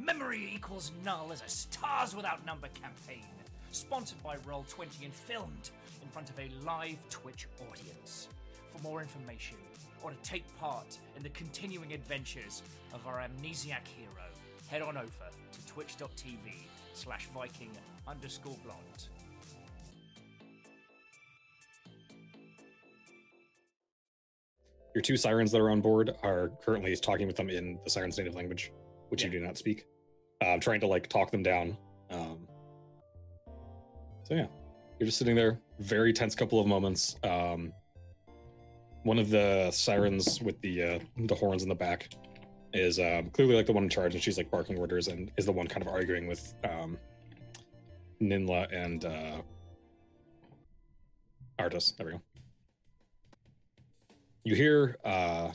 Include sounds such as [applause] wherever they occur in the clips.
Memory Equals Null is a Stars Without Number campaign, sponsored by Roll20 and filmed in front of a live Twitch audience. For more information, or to take part in the continuing adventures of our amnesiac hero, head on over to twitch.tv slash viking underscore blonde. Your two sirens that are on board are currently talking with them in the siren's native language, which you do not speak. Uh, trying to like talk them down. Um, so yeah, you're just sitting there, very tense couple of moments. Um, one of the sirens with the uh, the horns in the back is um, clearly like the one in charge, and she's like barking orders and is the one kind of arguing with um, Ninla and uh, Artis. There we go. You hear uh,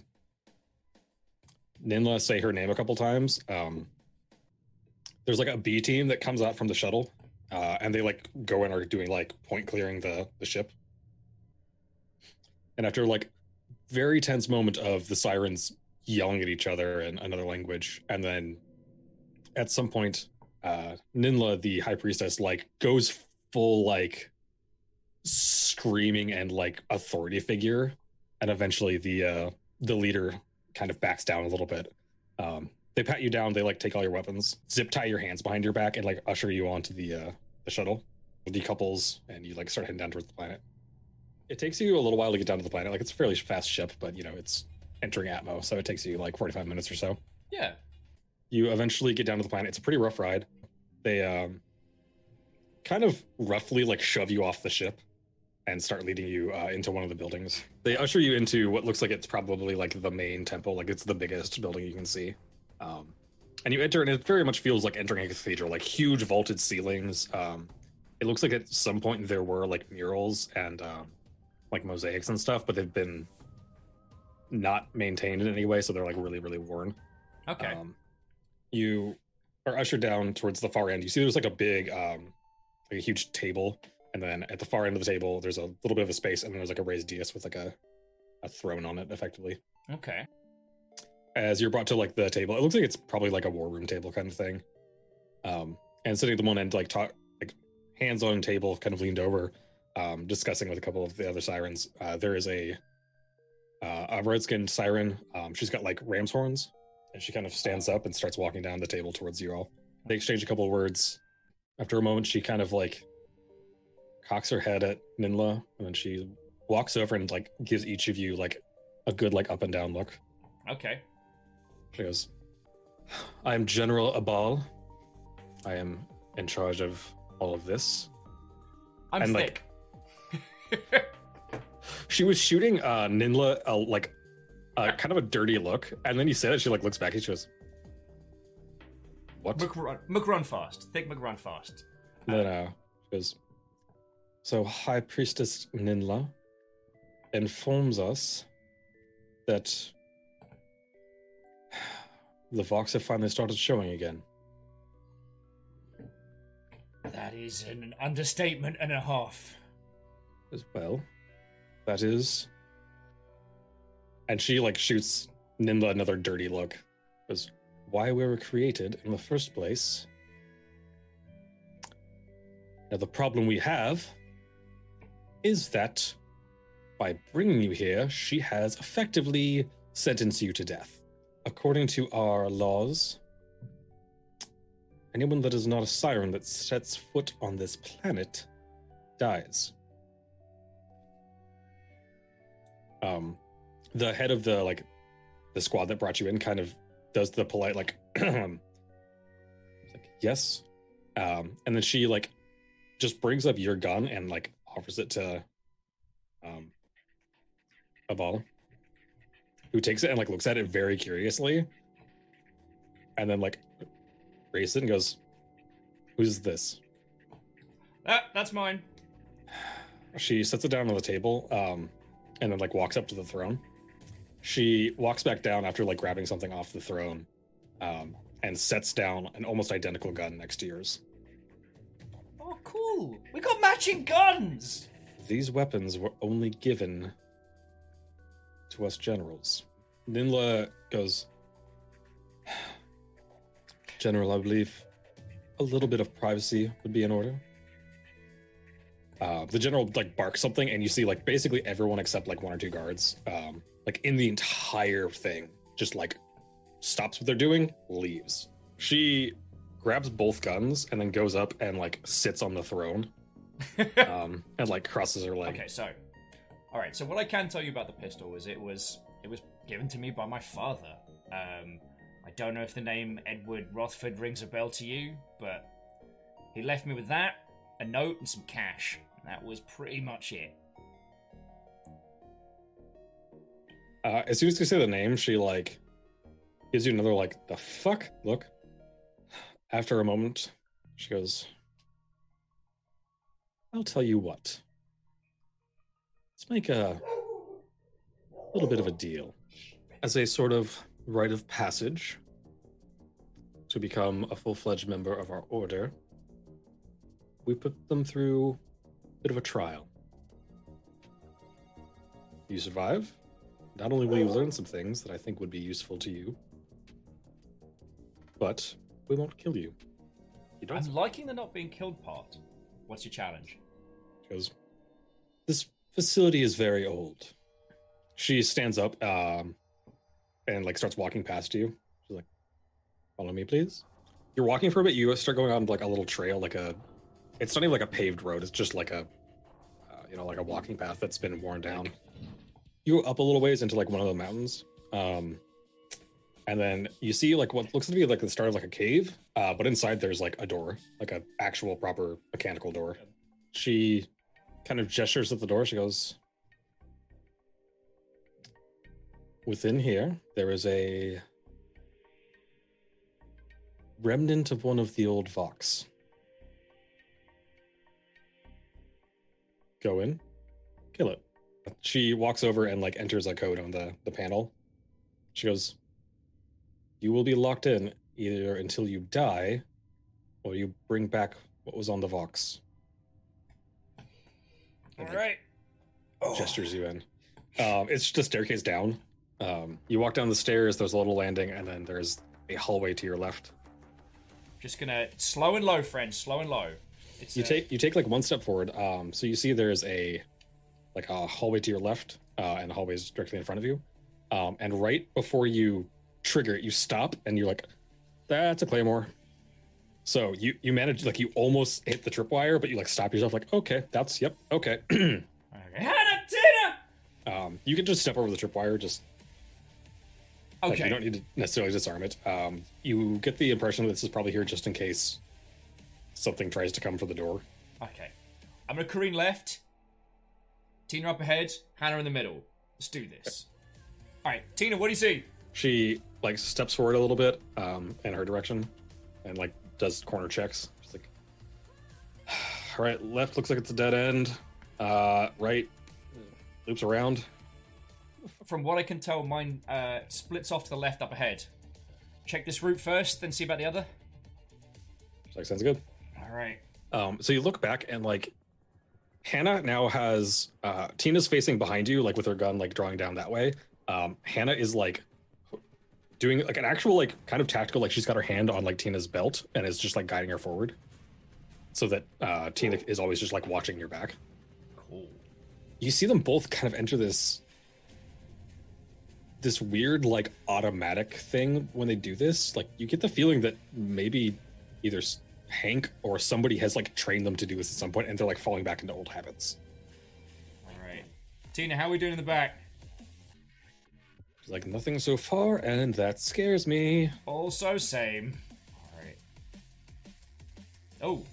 Ninla say her name a couple times. Um, there's like a B team that comes out from the shuttle, uh, and they like go and are doing like point clearing the the ship. And after like very tense moment of the sirens yelling at each other in another language, and then at some point, uh, Ninla, the high priestess, like goes full like screaming and like authority figure, and eventually the uh, the leader kind of backs down a little bit. Um, they pat you down. They like take all your weapons, zip tie your hands behind your back, and like usher you onto the uh, the shuttle. Decouples, and you like start heading down towards the planet. It takes you a little while to get down to the planet. Like it's a fairly fast ship, but you know it's entering Atmo, so it takes you like 45 minutes or so. Yeah. You eventually get down to the planet. It's a pretty rough ride. They um kind of roughly like shove you off the ship and start leading you uh, into one of the buildings. They usher you into what looks like it's probably like the main temple, like it's the biggest building you can see. Um, and you enter, and it very much feels like entering a cathedral, like huge vaulted ceilings. Um, it looks like at some point there were like murals and um, like mosaics and stuff, but they've been not maintained in any way, so they're like really, really worn. Okay. Um, you are ushered down towards the far end. You see there's like a big, um, like a huge table, and then at the far end of the table, there's a little bit of a space, and then there's like a raised dais with like a, a throne on it, effectively. okay. As you're brought to like the table, it looks like it's probably like a war room table kind of thing. Um, and sitting at the one end, like talk, like hands on table, kind of leaned over, um, discussing with a couple of the other sirens. Uh, there is a uh, a red-skinned siren. Um, she's got like ram's horns, and she kind of stands up and starts walking down the table towards you all. They exchange a couple of words. After a moment, she kind of like cocks her head at Ninla, and then she walks over and like gives each of you like a good like up and down look. Okay. She goes, I'm General Abal. I am in charge of all of this. I'm And, thick. like- [laughs] She was shooting uh Ninla a like a kind of a dirty look, and then you say that she like looks back and she goes, What? McRun, McRun fast. Thick McRun fast. Then uh, she goes, So High Priestess Ninla informs us that [sighs] the Vox have finally started showing again. That is an understatement and a half. as well. That is. And she like shoots Ninla another dirty look. Because why we were created in the first place. Now the problem we have is that by bringing you here, she has effectively sentenced you to death. According to our laws, anyone that is not a siren that sets foot on this planet dies. um the head of the like the squad that brought you in kind of does the polite like [clears throat] like yes um and then she like just brings up your gun and like offers it to um Abal who takes it and like looks at it very curiously and then like raises it and goes who's this? Ah, that's mine. she sets it down on the table um and then like walks up to the throne. She walks back down after like grabbing something off the throne um and sets down an almost identical gun next to yours We got matching guns. these weapons were only given to us generals ninla goes General, I believe a little bit of privacy would be in order. Uh, the general like barks something, and you see like basically everyone except like one or two guards, um, like in the entire thing, just like stops what they're doing, leaves. She grabs both guns and then goes up and like sits on the throne, [laughs] um, and like crosses her leg. Okay, so, all right. So what I can tell you about the pistol is it was it was given to me by my father. Um, I don't know if the name Edward Rochford rings a bell to you, but he left me with that, a note, and some cash. That was pretty much it. Uh, as soon as you say the name, she like gives you another like the fuck look. After a moment, she goes, "I'll tell you what. Let's make a little bit of a deal as a sort of rite of passage to become a full-fledged member of our order. We put them through a bit of a trial. You survive." Not only will you learn some things that I think would be useful to you, but we won't kill you. You don't I'm liking the not being killed part. What's your challenge? goes, This facility is very old. She stands up um, and like starts walking past you. She's like, Follow me, please. You're walking for a bit. You start going on like a little trail, like a. It's not even like a paved road. It's just like a, uh, you know, like a walking path that's been worn down. You go up a little ways into like one of the mountains, um, and then you see like what looks to be like the start of like a cave, uh, but inside there's like a door, like an actual proper mechanical door. She kind of gestures at the door. She goes, Within here, there is a remnant of one of the old Vox. Go in, kill it. She walks over and like enters a code on the, the panel. She goes, You will be locked in either until you die or you bring back what was on the Vox. All right. Oh. gestures you in. Um, it's just a staircase down. Um, you walk down the stairs. There's a little landing, and then there's a hallway to your left. Just gonna slow and low, friends. Slow and low. It's You uh, take you take like one step forward. Um, so you see there's a like a hallway to your left, uh, and the hallway is directly in front of you. Um, and right before you trigger it, you stop, and you're like, "That's a claymore." So you you manage like you almost hit the tripwire, but you like stop yourself, like, "Okay, that's yep, okay." [clears throat] Okay. Hannah, Tina! um, you can just step over the tripwire, just Like, Okay. you don't need to necessarily disarm it. Um, you get the impression that this is probably here just in case something tries to come for the door. Okay. I'm gonna careen left. Tina up ahead. Hannah in the middle. Let's do this. All right, Tina. What do you see? She like steps forward a little bit um, in her direction, and like does corner checks. She's like, [sighs] "All right, left looks like it's a dead end. Uh, right loops around. From what I can tell, mine uh, splits off to the left up ahead. Check this route first, then see about the other. She's like, sounds good. All right. Um, so you look back and like Hannah now has uh Tina's facing behind you, like with her gun, like drawing down that way. Um, Hannah is like doing like an actual like kind of tactical, like she's got her hand on like Tina's belt and is just like guiding her forward. So that uh Tina is always just like watching your back. Cool. You see them both kind of enter this this weird like automatic thing when they do this. Like you get the feeling that maybe either Hank or somebody has like trained them to do this at some point, and they're like falling back into old habits. All right. Tina, how are we doing in the back? Like nothing so far, and that scares me. Also same. All right. Oh.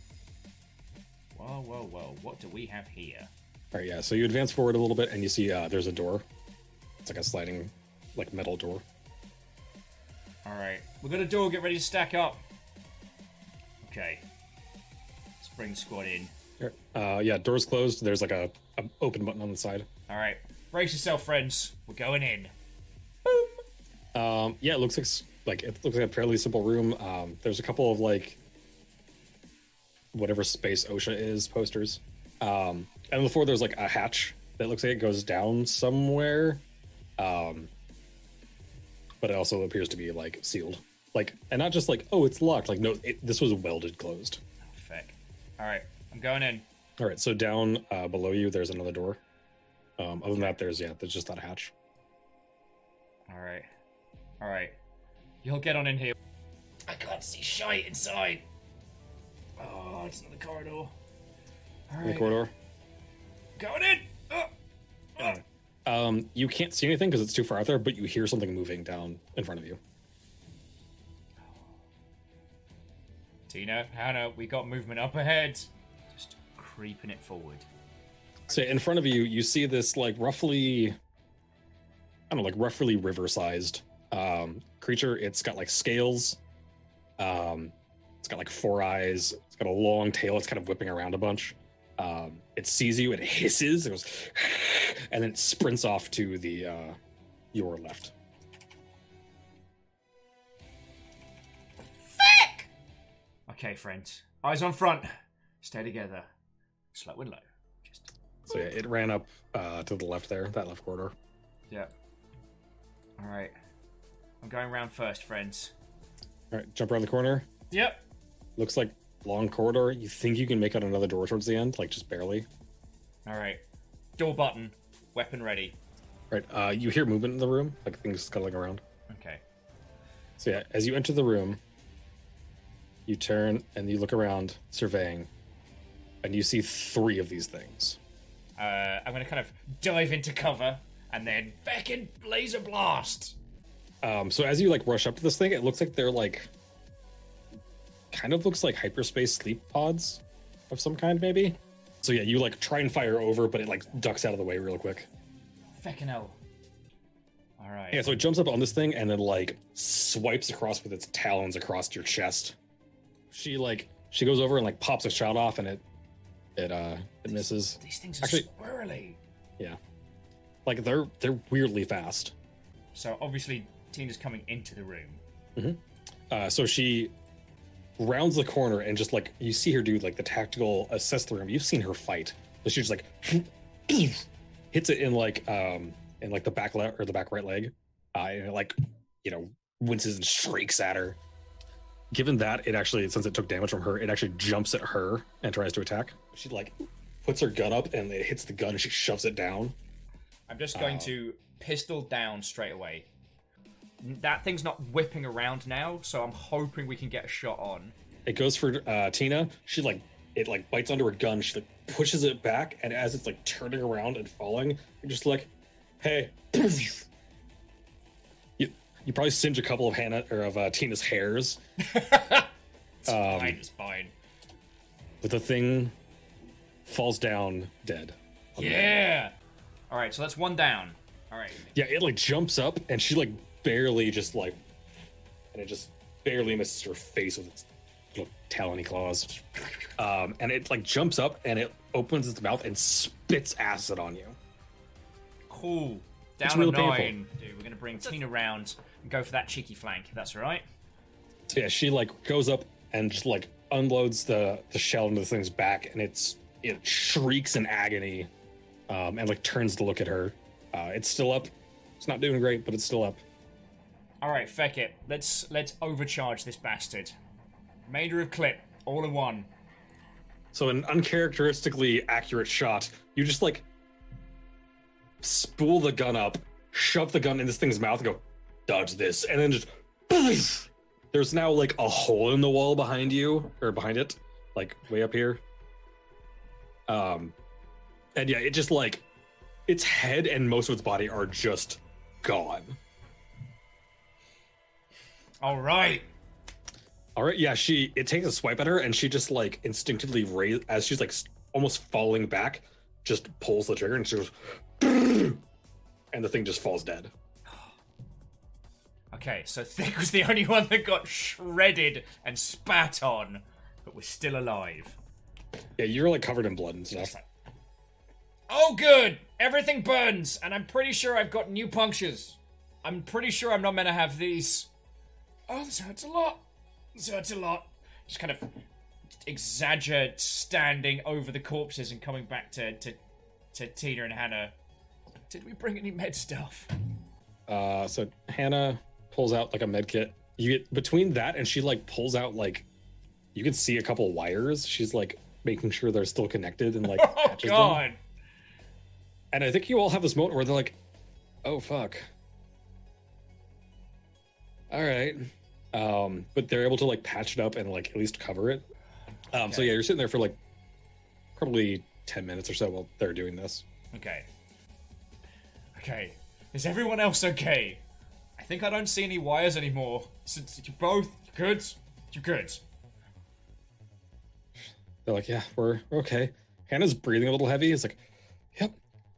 Whoa, whoa, whoa. What do we have here? All right, yeah. So you advance forward a little bit, and you see uh, there's a door. It's like a sliding, like metal door. All right. We're gonna do. Get ready to stack up. Okay. Let's bring squad in. Uh, yeah, doors closed. There's like a, a open button on the side. All right. Brace yourself, friends. We're going in. Um, yeah, it looks like like it looks like a fairly simple room. Um, there's a couple of like whatever space OSHA is posters. Um, and on the floor there's like a hatch that looks like it goes down somewhere. Um, but it also appears to be like sealed. like, and not just like, oh, it's locked. Like, no, it, this was welded closed. Oh. All right, I'm going in. All right, so down uh, below you, there's another door. Um, other than that, there's yeah, there's just that hatch. All right, all right. You'll get on in here. I can't see shite inside. Oh, it's not the corridor. All In the corridor. going in. Oh, oh. Um, you can't see anything because it's too far out there, but you hear something moving down in front of you. Tina, Hannah, we got movement up ahead. Just creeping it forward. So in front of you, you see this like roughly, I don't know, like roughly river-sized um, creature. It's got like scales. Um, it's got like four eyes. It's got a long tail. It's kind of whipping around a bunch. Um, it sees you it hisses. It goes, [sighs] and then it sprints off to the uh, your left. Fuck. Okay, friends. Eyes on front. Stay together. Slow and low. Just So yeah, it ran up uh, to the left there, that left corridor. yeah. All right. I'm going round first, friends. All right, jump around the corner. Yep. Looks like long corridor. You think you can make out another door towards the end, like just barely. All right. Door button. Weapon ready. Right. Uh, you hear movement in the room, like things scuttling around. Okay. So yeah, as you enter the room, you turn and you look around, surveying, and you see three of these things. Uh, I'm gonna kind of dive into cover and then back in laser blast. Um, so as you like rush up to this thing, it looks like they're like, kind of looks like hyperspace sleep pods of some kind, maybe. So yeah, you like try and fire over, but it like ducks out of the way real quick. Feckin' hell. All right. Yeah, so it jumps up on this thing and then like swipes across with its talons across your chest. She like she goes over and like pops a shot off and it it uh it misses. These things are Actually- squirrely. Yeah. Like they're they're weirdly fast. So obviously Tina's coming into the room. Uh so she rounds the corner and just like you see her do like the tactical assess the room. You've seen her fight. But she just like [clears throat] hits it in like um in like the back left or the back right leg. Uh and it like you know winces and shrieks at her. Given that it actually since it took damage from her, it actually jumps at her and tries to attack. She like puts her gun up and it hits the gun and she shoves it down. I'm just going Oh. to pistol down straight away. That thing's not whipping around now, so I'm hoping we can get a shot on. It goes for uh, Tina. She like it like bites under her gun. She like pushes it back, and as it's like turning around and falling, you're just like, "Hey!" [clears throat] you you probably singe a couple of Hannah or of uh, Tina's hairs, [laughs] It's Um, fine, it's fine. but the thing falls down dead. Yeah! Alright, so that's one down. Alright. Yeah, it like jumps up, and she like barely just like, and it just barely misses her face with its little talony claws. Um, and it like jumps up and it opens its mouth and spits acid on you. Cool. Down a real painful. nine. Dude, we're gonna bring Tina round and go for that cheeky flank, if that's alright. So yeah, she like goes up and just like unloads the the shell into the thing's back, and it's it shrieks in agony, um, and like turns to look at her. Uh, it's still up. It's not doing great, but it's still up. Alright, feck it. Let's let's overcharge this bastard. Remainder of clip, all in one. So an uncharacteristically accurate shot. You just like spool the gun up, shove the gun in this thing's mouth, and go dodge this, and then just. There's now like a hole in the wall behind you or behind it, like way up here. Um, and yeah, it just like its head and most of its body are just gone. Alright. All right, yeah, she it takes a swipe at her and she just like instinctively raise as she's like almost falling back, just pulls the trigger and she goes, and the thing just falls dead. [gasps] Okay, so Thick was the only one that got shredded and spat on, but was still alive. Yeah, you're like covered in blood and stuff. Oh, good! Everything burns, and I'm pretty sure I've got new punctures. I'm pretty sure I'm not meant to have these. Oh, this hurts a lot. This hurts a lot. Just kind of exaggerate standing over the corpses and coming back to, to, to Tina and Hannah. Did we bring any med stuff? Uh, so Hannah pulls out like a med kit. you get between that and she like pulls out like you can see a couple wires. She's like making sure they're still connected and like [laughs] Oh patches them. god. And I think you all have this moment where they're like, "Oh fuck." All right, um, but they're able to like patch it up and like at least cover it. Um, So yeah, you're sitting there for like probably ten minutes or so while they're doing this. Okay. Okay. Is everyone else okay? I think I don't see any wires anymore. Since you both good? you're good? They're like, "Yeah, we're we're okay." Hannah's breathing a little heavy. It's like, "Yep,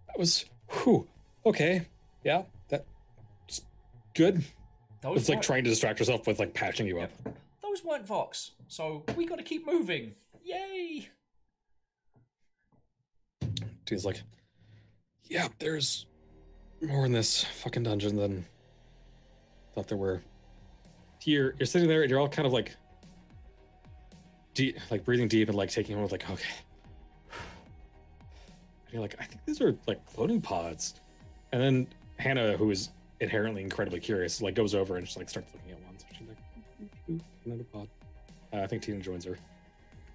that was whew, okay, yeah, that's good." Those It's like trying to distract yourself with like patching you up. Those weren't Vox, so we gotta keep moving. Yay! He's like, yeah, there's more in this fucking dungeon than I thought there were. You're you're sitting there and you're all kind of like deep, like breathing deep and like taking one with like, okay. And you're like, I think these are like floating pods. And then Hannah, who is inherently incredibly curious, like goes over and just like starts looking at one. So she's like, another pod. Uh, I think Tina joins her.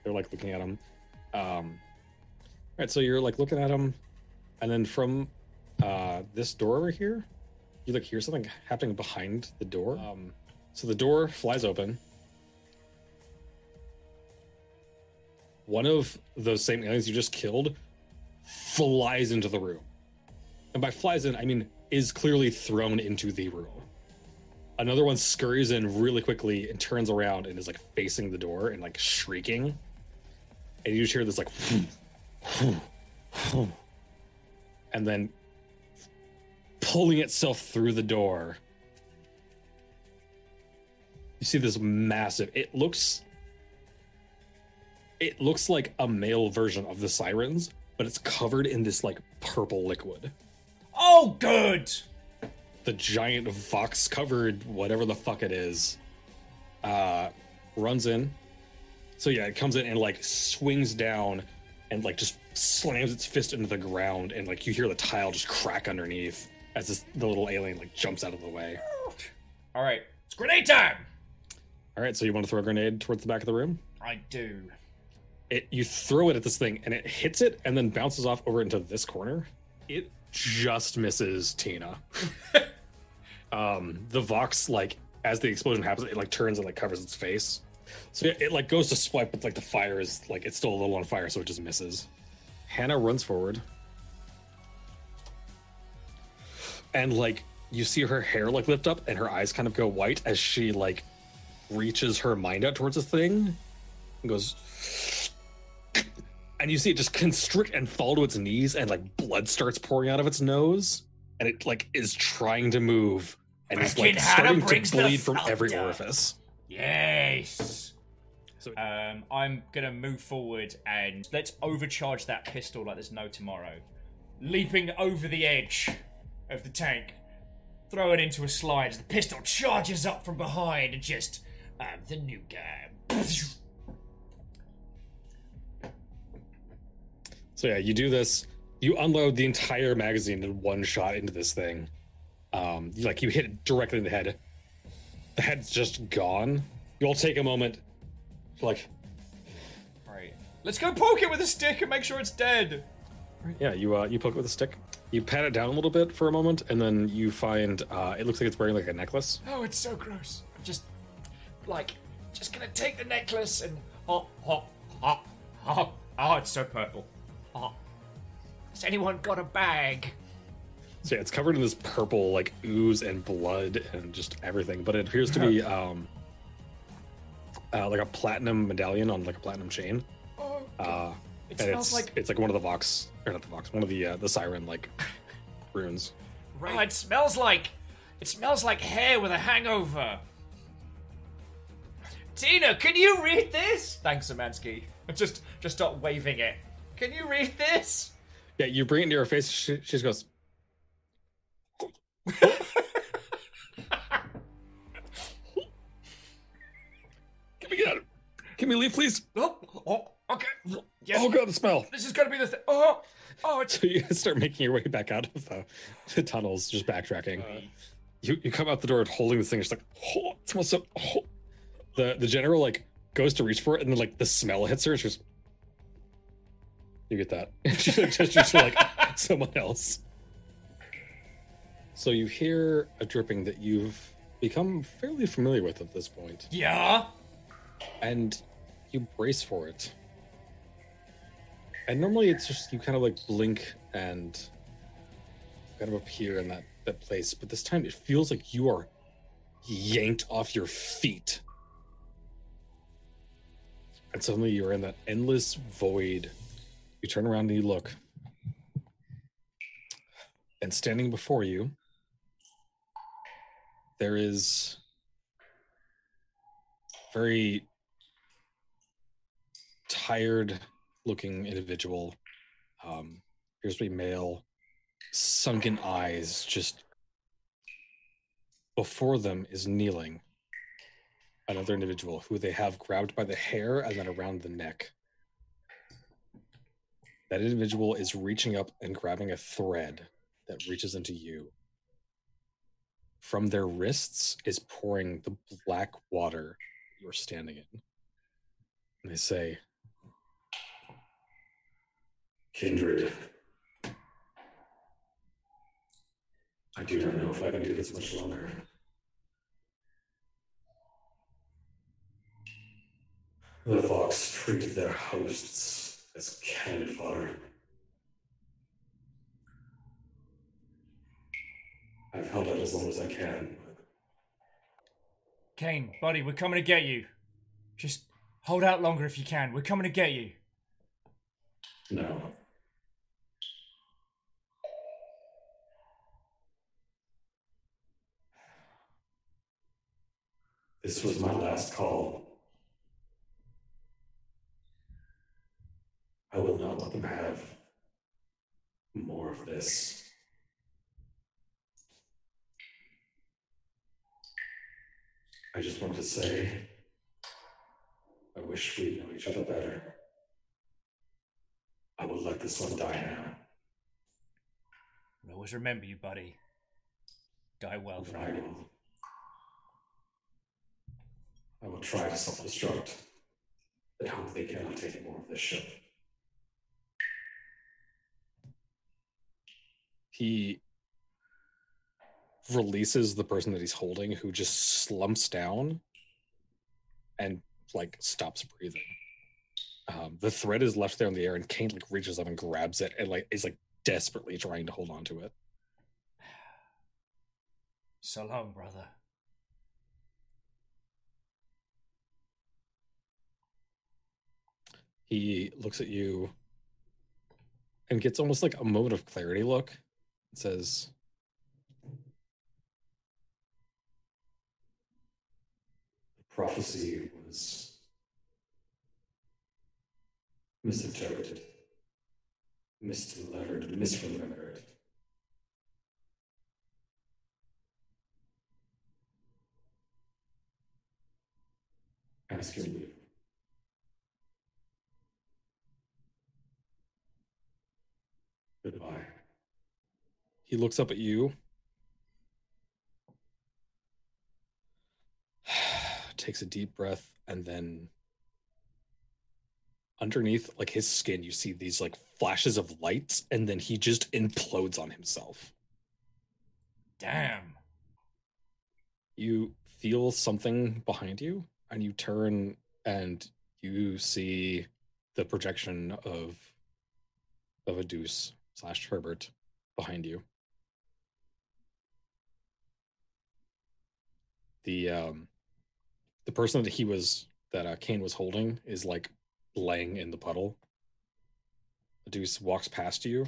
They're like looking at them. Um, all right, so you're like looking at them, and then from uh, this door over here, you like hear something happening behind the door. Um, so the door flies open. One of those same aliens you just killed flies into the room, and by flies in, I mean is clearly thrown into the room. Another one scurries in really quickly and turns around and is like facing the door and like shrieking. And you just hear this like [laughs] and then pulling itself through the door. You see this massive. It looks. It looks like a male version of the sirens, but it's covered in this like purple liquid. Oh, good! The giant vox covered whatever the fuck it is, uh, runs in. So yeah, it comes in and like swings down, and like just slams its fist into the ground, and like you hear the tile just crack underneath as this the little alien like jumps out of the way. Alright, it's grenade time! All right, so you want to throw a grenade towards the back of the room? I do. It you throw it at this thing, and it hits it, and then bounces off over into this corner. It just misses Tina. [laughs] um, the Vox like as the explosion happens, it like turns and like covers its face. So it, it like goes to swipe, but like the fire is like it's still a little on fire, so it just misses. Hannah runs forward, and like you see her hair like lift up, and her eyes kind of go white as she like reaches her mind out towards the thing, and goes. And you see it just constrict and fall to its knees, and like blood starts pouring out of its nose, and it like is trying to move, and is like starting to bleed from every orifice. Yes! So Um, I'm gonna move forward and let's overcharge that pistol like there's no tomorrow. Leaping over the edge of the tank, throw it into a slide as the pistol charges up from behind and just, I'm the new guy. So yeah, you do this. You unload the entire magazine in one shot into this thing. Um, you, like you hit it directly in the head. The head's just gone. You'll take a moment, like Right. Let's go poke it with a stick and make sure it's dead. yeah, you uh, you poke it with a stick. You pat it down a little bit for a moment, and then you find uh, it looks like it's wearing like a necklace. Oh, it's so gross. I'm just, like, just gonna take the necklace and. Oh, oh, oh, oh, oh, it's so purple. Oh. Has anyone got a bag? So yeah, it's covered in this purple like ooze and blood and just everything, but it appears to be [laughs] um, uh, like a platinum medallion on like a platinum chain. Oh, Uh, it and smells it's like. it's like one of the vox or not the vox, one of the uh, the siren like [laughs] runes. Oh, it smells like. It smells like hair with a hangover. Tina, can you read this? Thanks, Samansky. [laughs] Just, just start waving it. Can you read this? Yeah, you bring it to her face. She, she just goes. [laughs] Can we get out? Of, can we leave, please? Oh, oh okay. Yes. Oh god, the smell. This is gonna be the thing. Oh, oh, it's So you start making your way back out of the, the tunnels, just backtracking. Uh-huh. you, you come out the door holding this thing. It's like, oh, what's up? Oh. The the general like goes to reach for it, and then like the smell hits her. And she goes, "You get that?" [laughs] She like, gestures to like someone else. So you hear a dripping that you've become fairly familiar with at this point, Yeah. and you brace for it. And normally it's just you kind of like blink and kind of appear in that that place, but this time it feels like you are yanked off your feet. And suddenly you're in that endless void. You turn around and you look. And standing before you, there is very tired looking individual. Um, appears to be male, sunken eyes, just before them is kneeling another individual who they have grabbed by the hair and then around the neck. That individual is reaching up and grabbing a thread that reaches into you. From their wrists is pouring the black water you're standing in. And they say, Kindred. I do not know if I can do this much longer. The Vox treat their hosts as cannon fodder. I've held out as long as I can. Kane, buddy, we're coming to get you. Just hold out longer if you can. We're coming to get you. No. This was my last call. I will not let them have more of this. I just want to say, I wish we'd known each other better. I will let this one die now. Always remember you, buddy. Die well, But I friend. will. I will try to self-destruct. But hope they cannot take more of this ship. He releases the person that he's holding, who just slumps down and like stops breathing. Um, the thread is left there in the air, and Kane like reaches up and grabs it and like is like desperately trying to hold on to it. So long, brother. he looks at you and gets almost like a moment of clarity look and says the prophecy was misinterpreted misdelivered misremembered ask your leave Goodbye. He looks up at you. [sighs] Takes a deep breath and then underneath like his skin you see these like flashes of lights and then he just implodes on himself. Damn. You feel something behind you and you turn and you see the projection of of a deuce slash Herbert behind you. The um the person that he was that uh, Kane was holding is like laying in the puddle. The deuce walks past you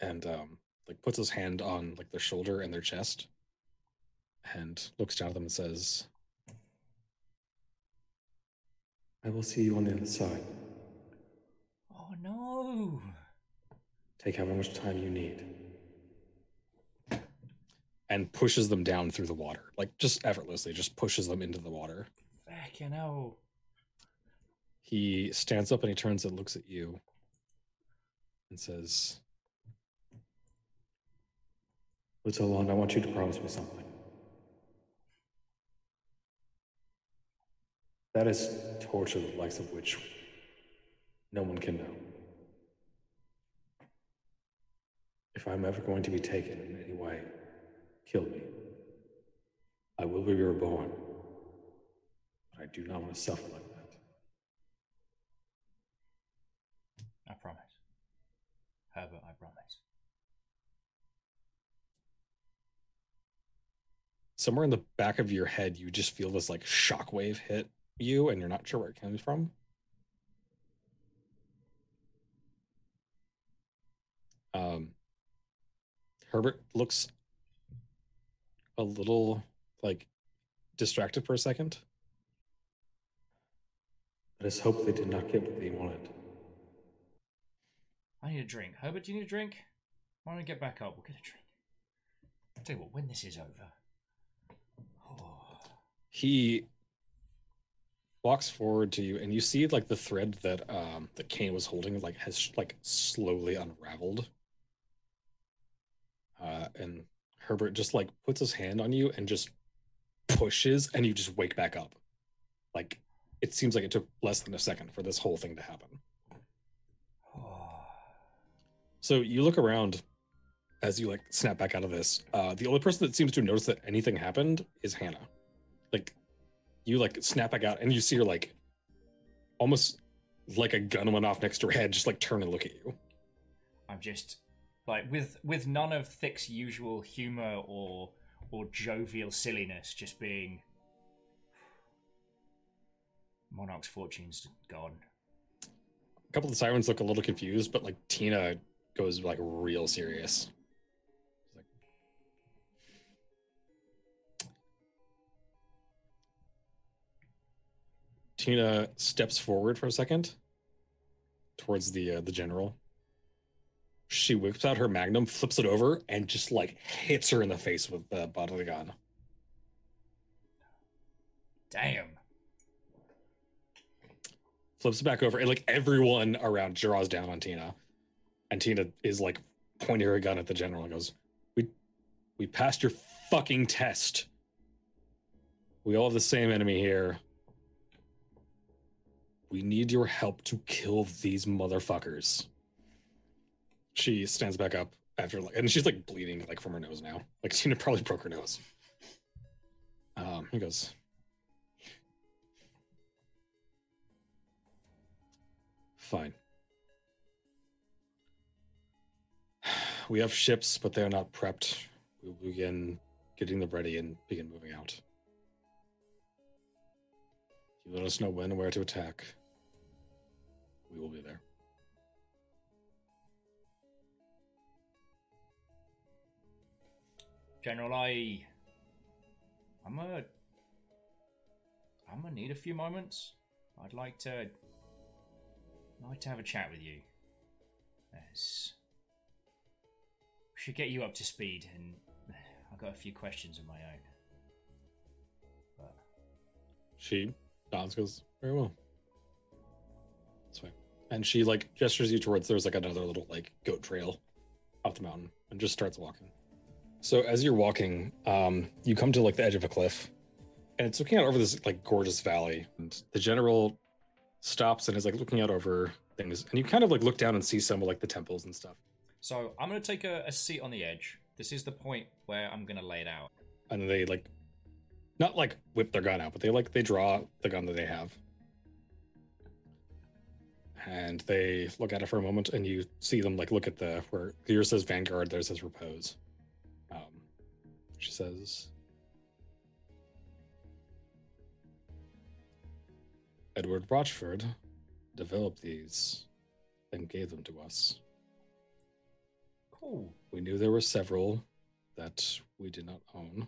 and um like puts his hand on like their shoulder and their chest and looks down at them and says I will see you on the other side. Oh no. Take however much time you need. And pushes them down through the water. Like just effortlessly, just pushes them into the water. Fucking hell. He stands up and he turns and looks at you and says, Little one, I want you to promise me something. That is torture the likes of which no one can know. If I'm ever going to be taken in any way, kill me. I will be reborn. But I do not want to suffer like that. I promise. Herbert, I promise. Somewhere in the back of your head, you just feel this like shockwave hit you, and you're not sure where it comes from. Um, Herbert looks a little like distracted for a second. Let us hope they did not get what they wanted. I need a drink. Herbert, do you need a drink? Why don't we get back up? We'll get a drink. I'll tell you what, when this is over. Oh, [sighs] He walks forward to you, and you see like the thread that um that Kane was holding like has like slowly unraveled. Uh, and Herbert just like puts his hand on you and just pushes, and you just wake back up. Like it seems like it took less than a second for this whole thing to happen. [sighs] So you look around as you like snap back out of this. Uh, the only person that seems to notice that anything happened is Hannah. Like you like snap back out and you see her like almost like a gun went off next to her head, just like turn and look at you. I'm just like with with none of Thick's usual humor or or jovial silliness, just being Monarch's fortune's gone. A couple of the sirens look a little confused, but like Tina goes like real serious. Tina steps forward for a second towards the uh, the general. She whips out her magnum, flips it over, and just like hits her in the face with the butt of the gun. Damn. flips it back over, and like everyone around draws down on Tina, and Tina is like pointing her gun at the general and goes, "We, we passed your fucking test. We all have the same enemy here. We need your help to kill these motherfuckers." She stands back up after, and she's like bleeding like from her nose now. Like [laughs] Tina probably broke her nose. Um, he goes, Fine. [sighs] We have ships, but they are not prepped. We will begin getting them ready and begin moving out. You let us know when and where to attack. We will be there. General, I I'm a I'm gonna need a few moments. I'd like to I'd like to have a chat with you. There's we should get you up to speed and I've got a few questions of my own. But She nods, goes, Very well. That's. And she like gestures you towards there's like another little like goat trail up the mountain and just starts walking. So as you're walking, um, you come to like the edge of a cliff, and it's looking out over this like gorgeous valley. And the general stops and is like looking out over things, and you kind of like look down and see some of like the temples and stuff. so I'm gonna take a, a seat on the edge. This is the point where I'm gonna lay it out. And they like not like whip their gun out, but they like they draw the gun that they have. And they look at it for a moment, and you see them like look at the where yours says Vanguard, theirs says Repose. She says, Edward Rochford developed these and gave them to us. Cool. We knew there were several that we did not own.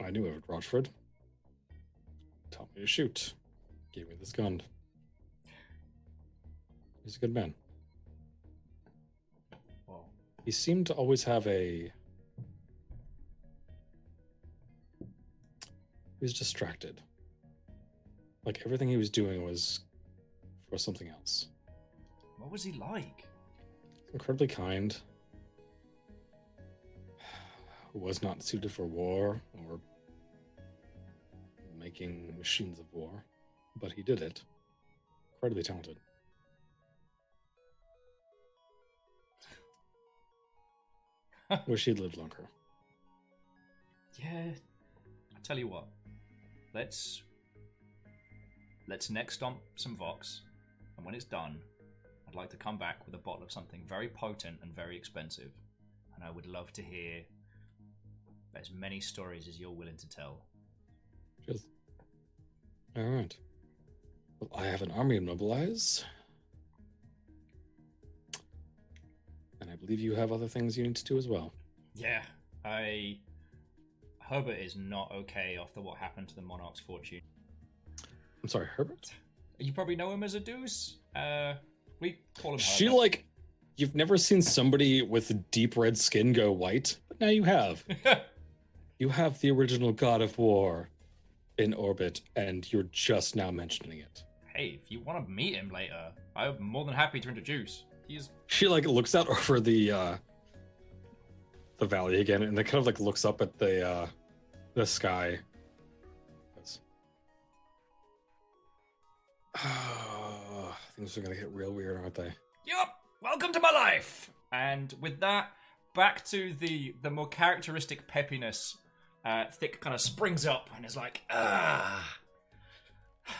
I knew Edward Rochford. Taught me to shoot. Gave me this gun. He's a good man. Well, He seemed to always have a. He was distracted. Like everything he was doing was for something else. what was he like? Incredibly kind. was not suited for war or making machines of war, but he did it. Incredibly talented. [laughs] Wish he'd lived longer. Yeah. I tell you what. Let's let's next stomp some Vox, and when it's done, I'd like to come back with a bottle of something very potent and very expensive. And I would love to hear as many stories as you're willing to tell. Just all right. Well, I have an army to mobilize, and I believe you have other things you need to do as well. Yeah, I. Herbert is not okay after what happened to the Monarch's fortune. I'm sorry, Herbert. You probably know him as a deuce. Uh, we call him. She Herbert. like you've never seen somebody with deep red skin go white, but now you have. [laughs] You have the original God of War in orbit, and you're just now mentioning it. hey, if you want to meet him later, I'm more than happy to introduce. He's She like looks out over the uh the valley again, and then kind of like looks up at the uh the sky. "Ah, [sighs] things are gonna get real weird, aren't they? Yup, welcome to my life. And with that, back to the the more characteristic peppiness. Uh, Thick kind of springs up and is like, ah. [sighs]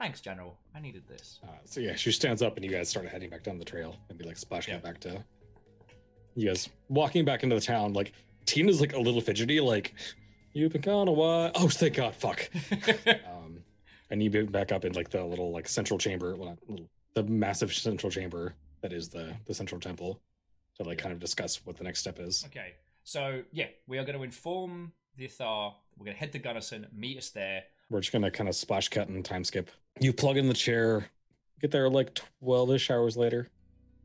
Thanks, General. I needed this. Uh, so yeah, she stands up, and you guys start heading back down the trail, and be like splashing Yeah. back to you guys walking back into the town. Like Tina's like a little fidgety, like you've been gone a while. Oh, thank God, fuck. [laughs] um, and you get back up in like the little like central chamber, well, not little, the massive central chamber that is the the central temple to like kind of discuss what the next step is. okay, so yeah, we are going to inform the Athar. We're going to head to Gunnison, meet us there. We're just gonna kind of splash cut and time skip. You plug in the chair, get there like twelve-ish hours later.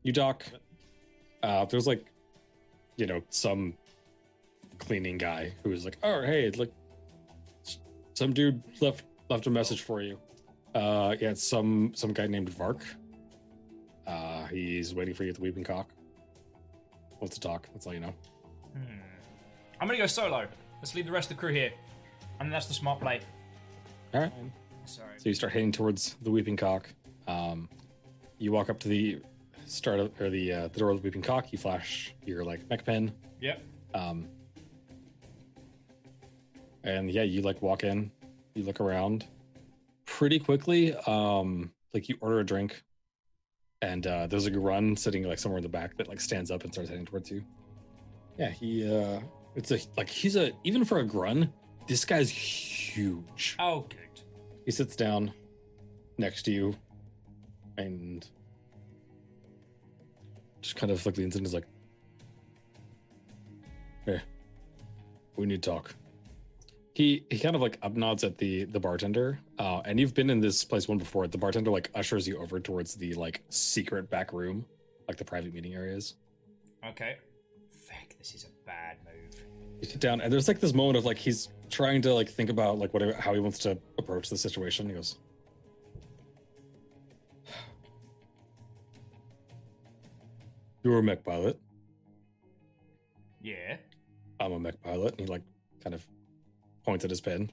You dock. Uh, there's like, you know, some cleaning guy who's like, "Oh, hey, look, some dude left left a message for you." Uh, yeah, it's some some guy named Vark. Uh, he's waiting for you at the Weeping Cock. Wants to talk. That's all you know. Hmm. I'm to go solo. Let's leave the rest of the crew here. And that's the smart play. All right. Sorry. So you start heading towards the Weeping Cock. Um, you walk up to the start of or the uh, the door of the Weeping Cock. You flash your like mech pen. Yep. Um, and yeah, you like walk in. You look around. Pretty quickly, um, like you order a drink, and uh, there's a run sitting like somewhere in the back that like stands up and starts heading towards you. Yeah, he uh, it's a like he's a even for a grun, this guy's huge Oh, he sits down next to you and just kind of like leans in and is like hey we need to talk he he kind of like up nods at the the bartender uh and you've been in this place one before the bartender like ushers you over towards the like secret back room like the private meeting areas Okay. Feck, this is a bad move. you sit down and there's like this moment of like he's trying to like think about like whatever how he wants to approach the situation he goes you're a mech pilot Yeah. i'm a mech pilot and he like kind of points at his pen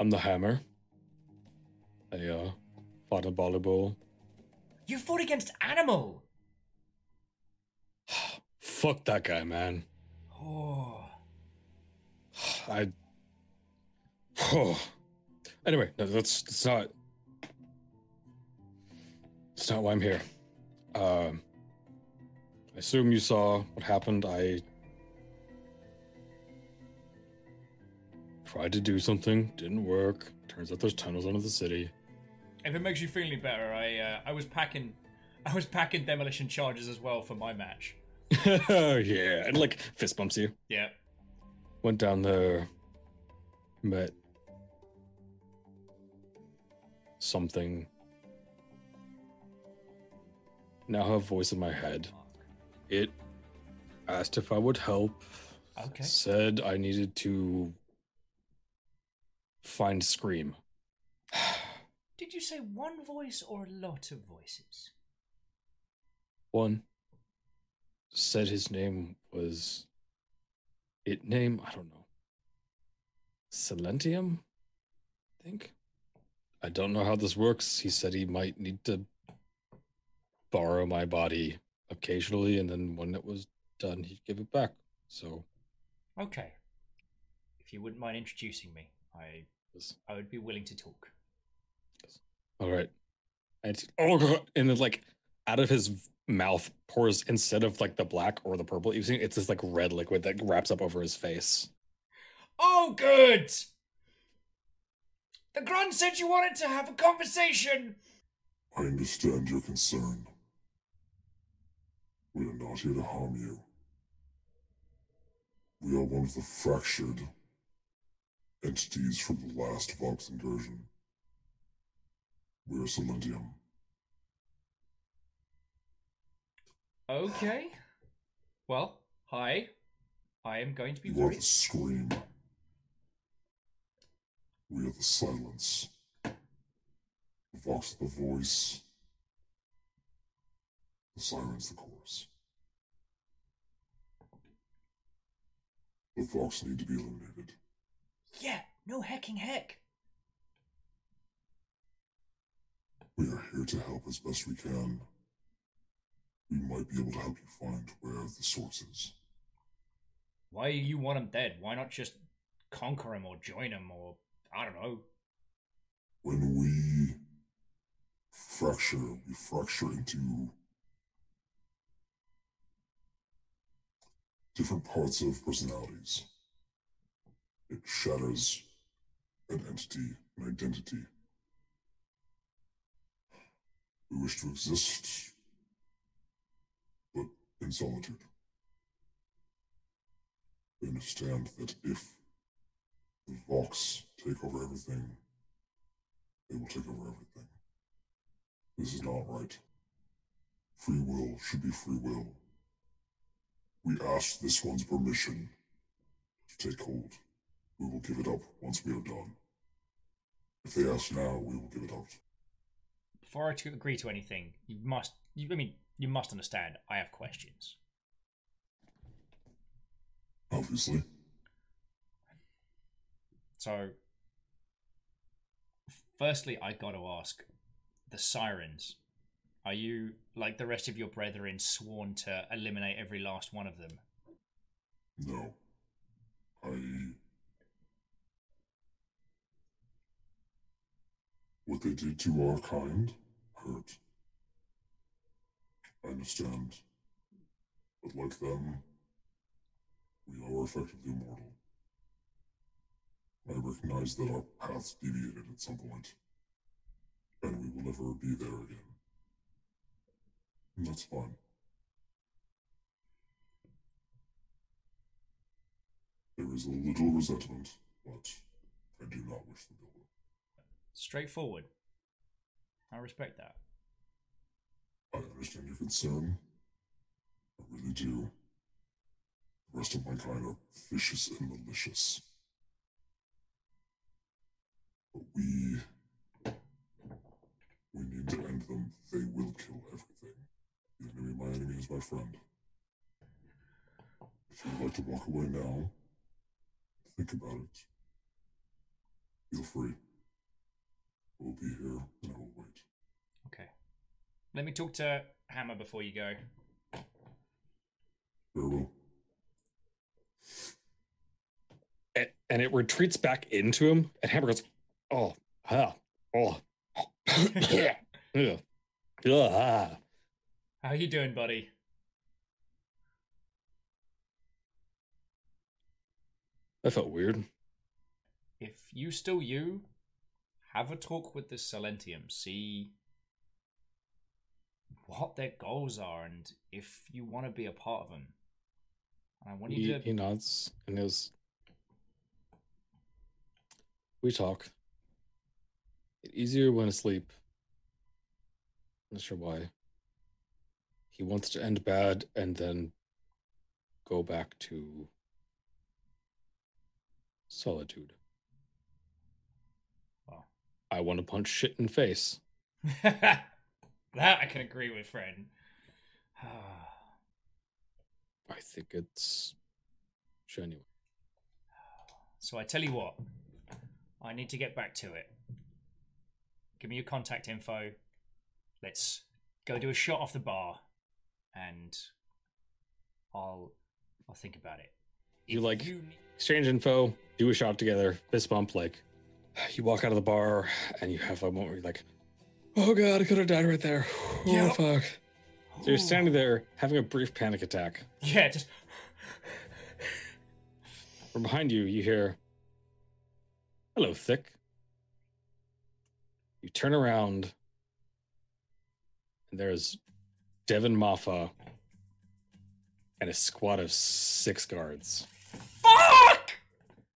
i'm the hammer i uh fought in volleyball You fought against Animal! [sighs] fuck that guy man Oh. [sighs] I. Oh. [sighs] Anyway, no, that's that's not. That's not why I'm here. Um. I assume you saw what happened. I tried to do something, didn't work. Turns out there's tunnels under the city. If it makes you feel any better, I uh, I was packing I was packing demolition charges as well for my match. oh [laughs] yeah, and like fist bumps you. Yeah. Went down there, met something. Now have voice in my head. It asked if I would help. Okay. Said I needed to find Scream. [sighs] Did you say one voice or a lot of voices? One. said his name was it name, I don't know. Silentium? I think. I don't know how this works. He said he might need to borrow my body occasionally, and then when it was done, he'd give it back. So Okay. If you wouldn't mind introducing me, I Yes. I would be willing to talk. All right. And oh god, and then like out of his mouth pours instead of like the black or the purple you've seen, it's this like red liquid that wraps up over his face. Oh, good. The grunt said you wanted to have a conversation. I understand your concern. We are not here to harm you. We are one of the fractured entities from the last Vox incursion. We are Silentium. Okay. Well, hi. I am going to be You are the scream. We are the silence. The Vox the voice. The sirens the chorus. The Vox need to be eliminated. Yeah, no hecking heck. We are here to help as best we can. We might be able to help you find where the source is. Why you want him dead? Why not just conquer him or join him or I don't know. When we fracture, we fracture into different parts of personalities. It shatters an entity, an identity. We wish to exist, but in solitude. We understand that if the Vox take over everything, they will take over everything. This is not right. Free will should be free will. We ask this one's permission to take hold. We will give it up once we are done. If they ask now, we will give it up. Before I to agree to anything, you must. You, I mean, you must understand. I have questions. Obviously. So, firstly, I got to ask: the sirens. Are you like the rest of your brethren sworn to eliminate every last one of them? No. I. What they did to our kind hurt. I understand. But like them, we are effectively mortal. I recognize that our paths deviated at some point, and we will never be there again. And that's fine. There is a little resentment, but I do not wish build it. Straightforward. I respect that. I understand your concern. I really do. The rest of my kind are vicious and malicious. But we. We need to end them. They will kill everything. The enemy my enemy is my friend. If you'd like to walk away now, think about it. Feel free. I will be here and I will wait. Okay. Let me talk to Hammer before you go. Very well. And, and it retreats back into him, and Hammer goes, "Oh, ah, oh, [laughs] yeah, yeah, ah." How you doing, buddy? That felt weird. If you still you, have a talk with the Silentium. See what their goals are and if you want to be a part of them. And I want you He, to he nods and goes, "We talk. Get easier when asleep. Not sure why. He wants to end bad and then go back to solitude. I want to punch shit in face. [laughs] that I can agree with, friend. [sighs] I think it's genuine. So I tell you what, I need to get back to it. Give me your contact info. Let's go do a shot off the bar, and I'll I'll think about it. You If like- you Exchange info, do a shot together, fist bump. Like you walk out of the bar and you have a moment where you're like, "Oh god, I could have died right there." Oh Yep. fuck. So you're standing there having a brief panic attack. Yeah, just From behind you, you hear, Hello, Thick. You turn around, and there's Devin Maffa and a squad of six guards. fuck.